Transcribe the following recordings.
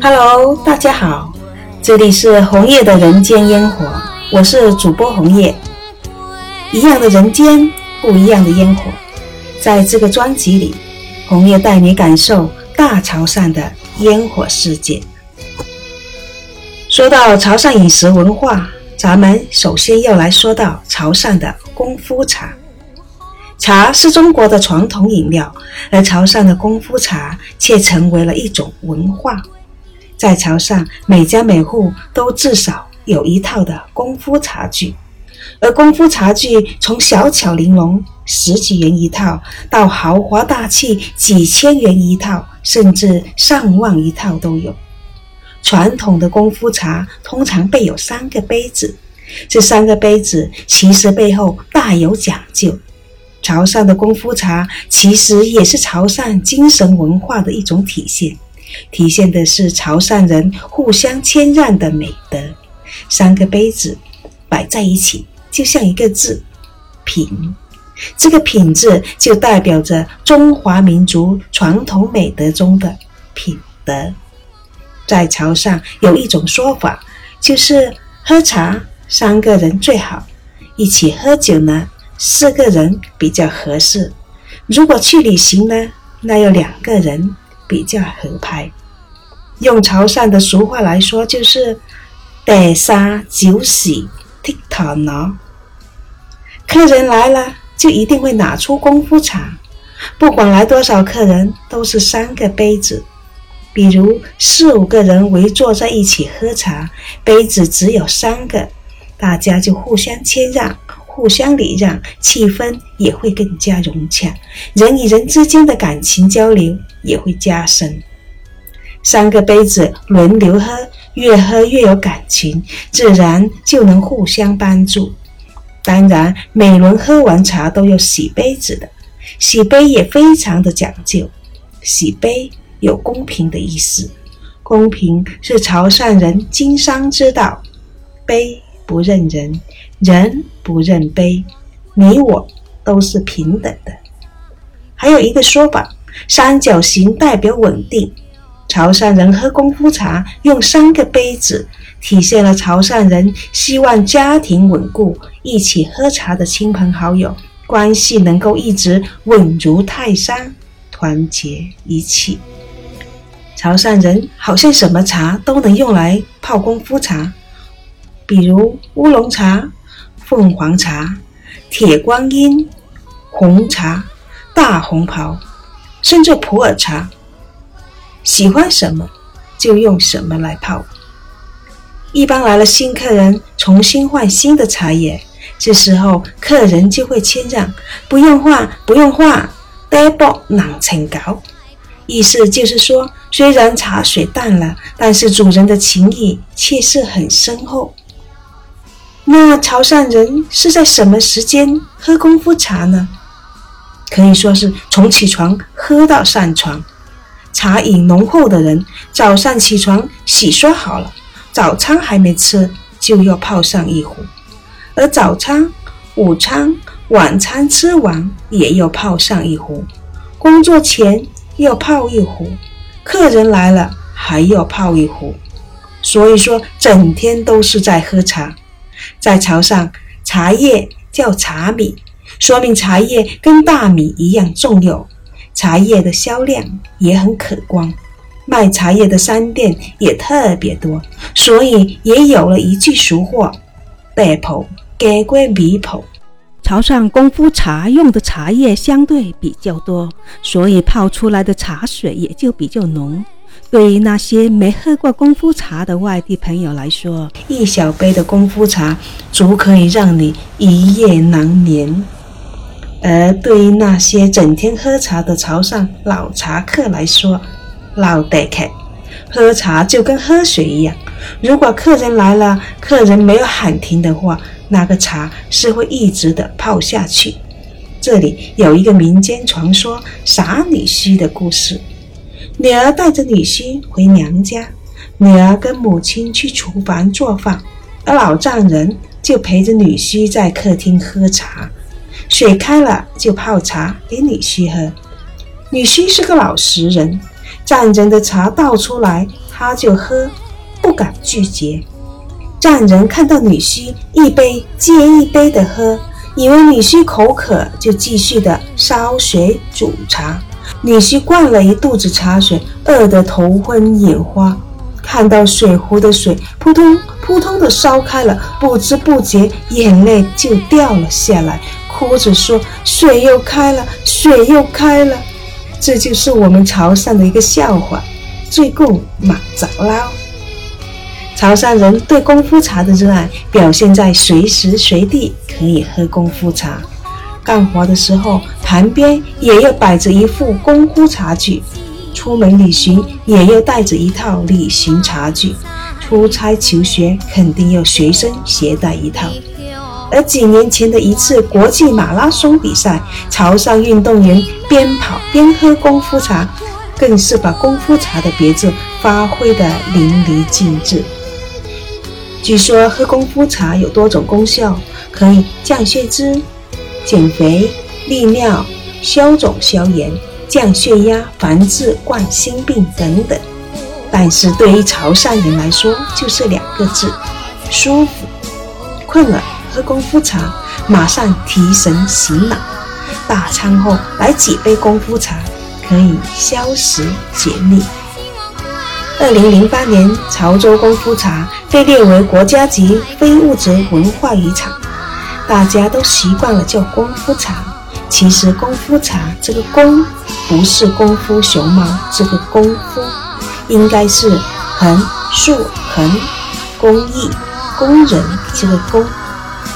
Hello，大家好，这里是红叶的人间烟火，我是主播红叶。一样的人间，不一样的烟火。在这个专辑里，红叶带你感受大潮汕的烟火世界。说到潮汕饮食文化，咱们首先要来说到潮汕的功夫茶。茶是中国的传统饮料，而潮汕的功夫茶却成为了一种文化。在潮汕，每家每户都至少有一套的功夫茶具，而功夫茶具从小巧玲珑十几元一套，到豪华大气几千元一套，甚至上万一套都有。传统的功夫茶通常备有三个杯子，这三个杯子其实背后大有讲究。潮汕的功夫茶其实也是潮汕精神文化的一种体现。体现的是潮汕人互相谦让的美德。三个杯子摆在一起，就像一个字“品”。这个“品”字就代表着中华民族传统美德中的品德。在潮汕有一种说法，就是喝茶三个人最好，一起喝酒呢四个人比较合适。如果去旅行呢，那要两个人。比较合拍，用潮汕的俗话来说，就是“得沙酒喜剔讨挠”。客人来了，就一定会拿出功夫茶，不管来多少客人，都是三个杯子。比如四五个人围坐在一起喝茶，杯子只有三个，大家就互相谦让。互相礼让，气氛也会更加融洽，人与人之间的感情交流也会加深。三个杯子轮流喝，越喝越有感情，自然就能互相帮助。当然，每轮喝完茶都要洗杯子的，洗杯也非常的讲究。洗杯有公平的意思，公平是潮汕人经商之道，杯不认人。人不认卑，你我都是平等的。还有一个说法，三角形代表稳定。潮汕人喝功夫茶用三个杯子，体现了潮汕人希望家庭稳固，一起喝茶的亲朋好友关系能够一直稳如泰山，团结一气。潮汕人好像什么茶都能用来泡功夫茶，比如乌龙茶。凤凰茶、铁观音、红茶、大红袍，甚至普洱茶，喜欢什么就用什么来泡。一般来了新客人，重新换新的茶叶，这时候客人就会谦让，不用换，不用换，待薄难成高。意思就是说，虽然茶水淡了，但是主人的情谊却是很深厚。那潮汕人是在什么时间喝功夫茶呢？可以说是从起床喝到上床。茶饮浓厚的人，早上起床洗漱好了，早餐还没吃就要泡上一壶；而早餐、午餐、晚餐吃完也要泡上一壶。工作前要泡一壶，客人来了还要泡一壶。所以说，整天都是在喝茶。在潮汕，茶叶叫茶米，说明茶叶跟大米一样重要。茶叶的销量也很可观，卖茶叶的商店也特别多，所以也有了一句俗话：“白泡给归米泡。”潮汕功夫茶用的茶叶相对比较多，所以泡出来的茶水也就比较浓。对于那些没喝过功夫茶的外地朋友来说，一小杯的功夫茶足可以让你一夜难眠；而对于那些整天喝茶的潮汕老茶客来说，老得客喝茶就跟喝水一样。如果客人来了，客人没有喊停的话，那个茶是会一直的泡下去。这里有一个民间传说傻女婿的故事。女儿带着女婿回娘家，女儿跟母亲去厨房做饭，而老丈人就陪着女婿在客厅喝茶。水开了就泡茶给女婿喝。女婿是个老实人，丈人的茶倒出来，他就喝，不敢拒绝。丈人看到女婿一杯接一杯的喝，以为女婿口渴，就继续的烧水煮茶。女婿灌了一肚子茶水，饿得头昏眼花，看到水壶的水扑通扑通的烧开了，不知不觉眼泪就掉了下来，哭着说：“水又开了，水又开了。”这就是我们潮汕的一个笑话，醉共马早捞。潮汕人对功夫茶的热爱表现在随时随地可以喝功夫茶，干活的时候旁边也要摆着一副功夫茶具，出门旅行也要带着一套旅行茶具，出差求学肯定要随身携带一套。而几年前的一次国际马拉松比赛，潮汕运动员边跑边喝功夫茶，更是把功夫茶的别致发挥得淋漓尽致。据说喝功夫茶有多种功效，可以降血脂、减肥、利尿、消肿消炎、降血压、防治冠心病等等。但是对于潮汕人来说，就是两个字：舒服。困了。喝功夫茶，马上提神醒脑。大餐后来几杯功夫茶，可以消食解腻。二零零八年，潮州功夫茶被列为国家级非物质文化遗产，大家都习惯了叫功夫茶。其实，功夫茶这个“功”不是功夫熊猫这个功夫，应该是横竖横工艺工人这个工。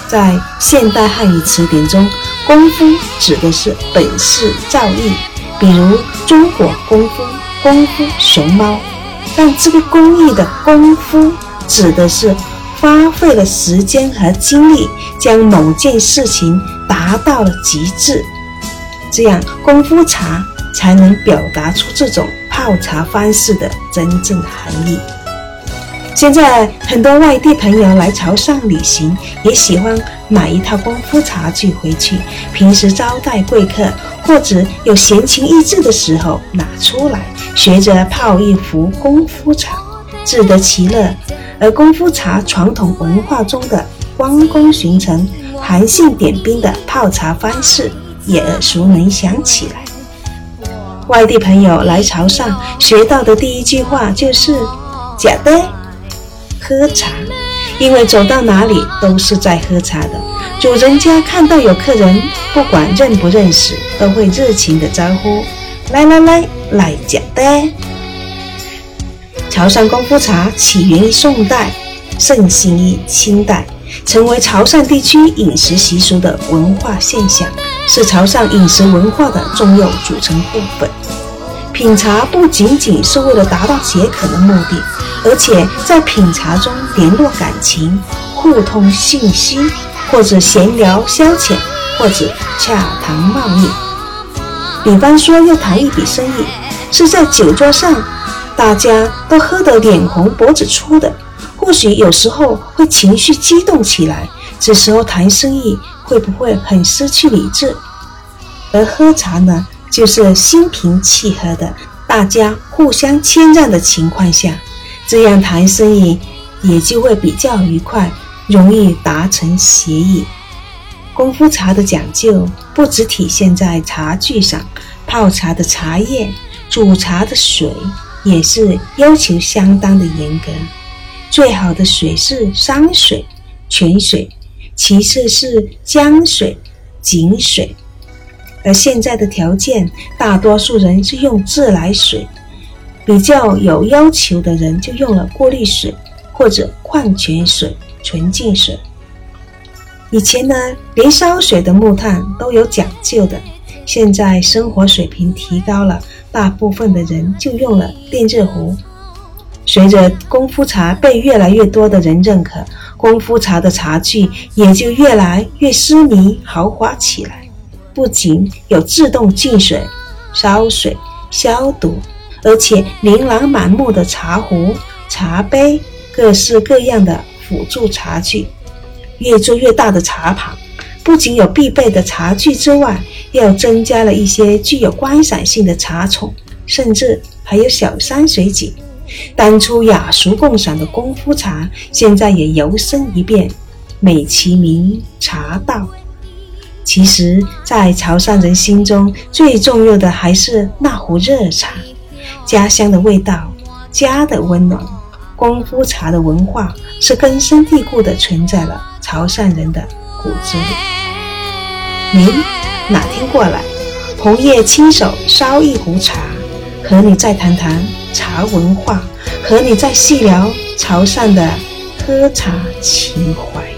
在现代汉语词典中，“功夫”指的是本事造诣，比如中国功夫、功夫熊猫。但这个工艺的“功夫”指的是花费了时间和精力，将某件事情达到了极致，这样功夫茶才能表达出这种泡茶方式的真正含义。现在很多外地朋友来潮汕旅行，也喜欢买一套功夫茶具回去，平时招待贵客或者有闲情逸致的时候拿出来，学着泡一壶功夫茶，自得其乐。而功夫茶传统文化中的关公巡城、韩信点兵的泡茶方式也耳熟能详起来。外地朋友来潮汕学到的第一句话就是“假的”。喝茶，因为走到哪里都是在喝茶的。主人家看到有客人，不管认不认识，都会热情的招呼：“来来来，来假的。”潮汕功夫茶起源于宋代，盛行于清代，成为潮汕地区饮食习俗的文化现象，是潮汕饮食文化的重要组成部分。品茶不仅仅是为了达到解渴的目的，而且在品茶中联络感情、互通信息，或者闲聊消遣，或者洽谈贸易。比方说要谈一笔生意，是在酒桌上，大家都喝得脸红脖子粗的，或许有时候会情绪激动起来，这时候谈生意会不会很失去理智？而喝茶呢？就是心平气和的，大家互相谦让的情况下，这样谈生意也就会比较愉快，容易达成协议。功夫茶的讲究不只体现在茶具上，泡茶的茶叶、煮茶的水也是要求相当的严格。最好的水是山水、泉水，其次是江水、井水。而现在的条件，大多数人是用自来水，比较有要求的人就用了过滤水或者矿泉水、纯净水。以前呢，连烧水的木炭都有讲究的，现在生活水平提高了，大部分的人就用了电热壶。随着功夫茶被越来越多的人认可，功夫茶的茶具也就越来越奢靡豪华起来。不仅有自动进水、烧水、消毒，而且琳琅满目的茶壶、茶杯，各式各样的辅助茶具，越做越大的茶盘。不仅有必备的茶具之外，又增加了一些具有观赏性的茶宠，甚至还有小山水景。当初雅俗共赏的功夫茶，现在也摇身一变，美其名茶道。其实，在潮汕人心中，最重要的还是那壶热茶，家乡的味道，家的温暖。功夫茶的文化是根深蒂固地存在了潮汕人的骨子里。您哪天过来，红叶亲手烧一壶茶，和你再谈谈茶文化，和你再细聊潮汕的喝茶情怀。